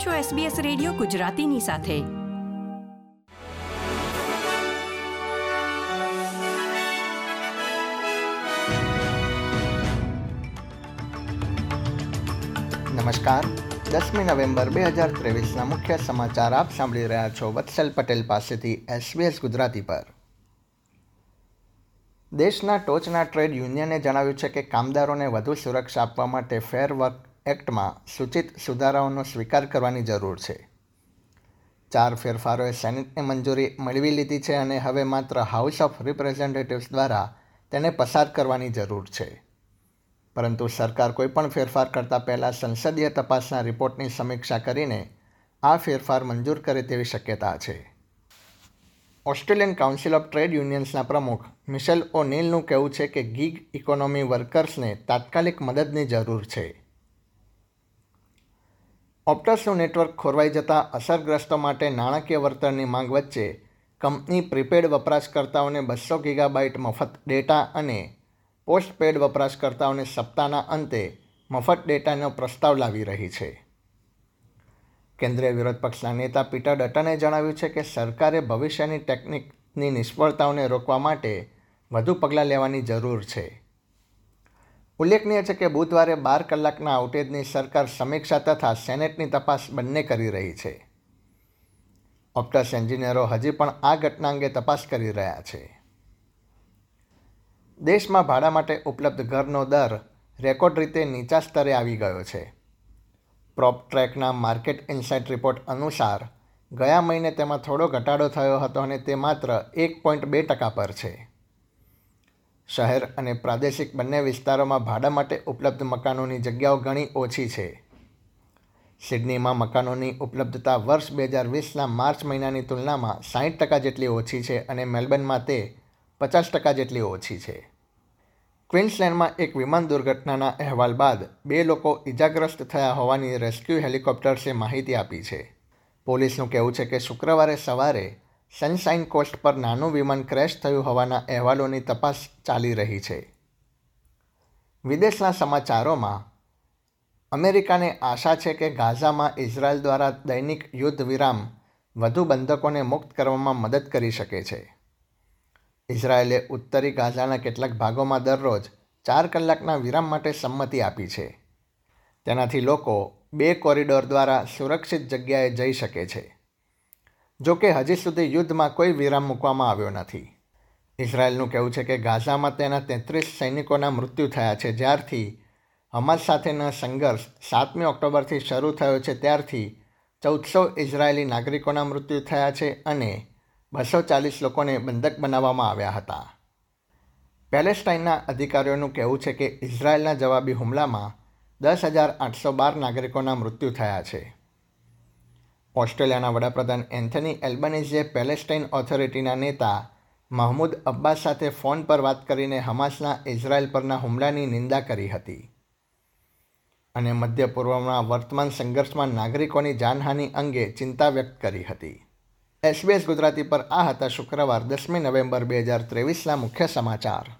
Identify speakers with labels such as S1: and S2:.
S1: આપ છો SBS radio ગુજરાતીની સાથે.
S2: નમસ્કાર. દસમી નવેમ્બર બે હજાર ત્રેવીસના મુખ્ય સમાચાર આપ સાંભળી રહ્યા છો વત્સલ પટેલ પાસેથી એસબીએસ ગુજરાતી પર. દેશના ટોચના ટ્રેડ યુનિયને જણાવ્યું છે કે કામદારોને વધુ સુરક્ષા આપવા માટે ફેર વર્ક એક્ટમાં સૂચિત સુધારાઓનો સ્વીકાર કરવાની જરૂર છે. ચાર ફેરફારોએ સેનેટની મંજૂરી મેળવી લીધી છે અને હવે માત્ર હાઉસ ઓફ રિપ્રેઝેન્ટેટિવ્સ દ્વારા તેને પસાર કરવાની જરૂર છે. પરંતુ સરકાર કોઈપણ ફેરફાર કરતાં પહેલાં સંસદીય તપાસના રિપોર્ટની સમીક્ષા કરીને આ ફેરફાર મંજૂર કરે તેવી શક્યતા છે. ઓસ્ટ્રેલિયન કાઉન્સિલ ઓફ ટ્રેડ યુનિયન્સના પ્રમુખ મિશેલ ઓ નીલનું કહેવું છે કે ગીગ ઇકોનોમી વર્કર્સને તાત્કાલિક મદદની જરૂર છે. ઓપ્ટસનું નેટવર્ક ખોરવાઈ જતાં અસરગ્રસ્તો માટે નાણાકીય વળતરની માંગ વચ્ચે કંપની પ્રીપેડ વપરાશકર્તાઓને બસો ગીગાબાઇટ મફત ડેટા અને પોસ્ટપેડ વપરાશકર્તાઓને સપ્તાહના અંતે મફત ડેટાનો પ્રસ્તાવ લાવી રહી છે. કેન્દ્રીય વિરોધ પક્ષના નેતા પીટર ડટને જણાવ્યું છે કે સરકારે ભવિષ્યની ટેકનિકની નિષ્ફળતાઓને રોકવા માટે વધુ પગલાં લેવાની જરૂર છે. ઉલ્લેખનીય છે કે બુધવારે બાર કલાકના આઉટેજની સરકાર સમીક્ષા તથા સેનેટની તપાસ બંને કરી રહી છે. ઓપ્ટસ એન્જિનિયરો હજી પણ આ ઘટના અંગે તપાસ કરી રહ્યા છે. દેશમાં ભાડા માટે ઉપલબ્ધ ઘરનો દર રેકોર્ડ રીતે નીચા સ્તરે આવી ગયો છે. પ્રોપ ટ્રેકના માર્કેટ ઇન્સાઇટ રિપોર્ટ અનુસાર, ગયા મહિને તેમાં થોડો ઘટાડો થયો હતો અને તે માત્ર એક પોઈન્ટ બે ટકા પર છે. શહેર અને પ્રાદેશિક બંને વિસ્તારોમાં ભાડા માટે ઉપલબ્ધ મકાનોની જગ્યાઓ ઘણી ઓછી છે. સિડનીમાં મકાનોની ઉપલબ્ધતા વર્ષ બે હજાર વીસના માર્ચ મહિનાની તુલનામાં સાહીઠ ટકા જેટલી ઓછી છે અને મેલબર્નમાં તે પચાસ ટકા જેટલી ઓછી છે. ક્વિન્સલેન્ડમાં એક વિમાન દુર્ઘટનાના અહેવાલ બાદ બે લોકો ઇજાગ્રસ્ત થયા હોવાની રેસ્ક્યુ હેલિકોપ્ટર્સે માહિતી આપી છે. પોલીસનું કહેવું છે કે શુક્રવારે સવારે સનશાઇન કોસ્ટ પર નાનું વિમાન ક્રેશ થયું હોવાના અહેવાલોની તપાસ ચાલી રહી છે. વિદેશના સમાચારોમાં, અમેરિકાને આશા છે કે ગાઝામાં ઇઝરાયલ દ્વારા દૈનિક યુદ્ધ વિરામ વધુ બંધકોને મુક્ત કરવામાં મદદ કરી શકે છે. ઇઝરાયેલે ઉત્તરી ગાઝાના કેટલાક ભાગોમાં દરરોજ ચાર કલાકના વિરામ માટે સંમતિ આપી છે. તેનાથી લોકો બે કોરિડોર દ્વારા સુરક્ષિત જગ્યાએ જઈ શકે છે. જો કે હજી સુધી યુદ્ધમાં કોઈ વિરામ મૂકવામાં આવ્યો નથી. ઇઝરાયેલનું કહેવું છે કે ગાઝામાં તેના તેત્રીસ સૈનિકોના મૃત્યુ થયા છે. જ્યારથી હમાસ સાથેનો સંઘર્ષ સાતમી ઓક્ટોબરથી શરૂ થયો છે, ત્યારથી ચૌદસો ઇઝરાયેલી નાગરિકોના મૃત્યુ થયા છે અને બસો ચાલીસ લોકોને બંધક બનાવવામાં આવ્યા હતા. પેલેસ્ટાઇનના અધિકારીઓનું કહેવું છે કે ઇઝરાયેલના જવાબી હુમલામાં દસ હજાર આઠસો બાર નાગરિકોના મૃત્યુ થયા છે. ઓસ્ટ્રેલિયાના વડાપ્રધાન એન્થની એલ્બનેઝે પેલેસ્ટાઇન ઓથોરિટીના નેતા મહમૂદ અબ્બાસ સાથે ફોન પર વાત કરીને હમાસના ઇઝરાયલ પરના હુમલાની નિંદા કરી હતી. અને મધ્ય પૂર્વમાં વર્તમાન સંઘર્ષમાં નાગરિકોની જાનહાનિ અંગે ચિંતા વ્યક્ત કરી હતી. એસબીએસ ગુજરાતી પર આ હતા શુક્રવાર દસમી નવેમ્બર બે હજાર ત્રેવીસના મુખ્ય સમાચાર.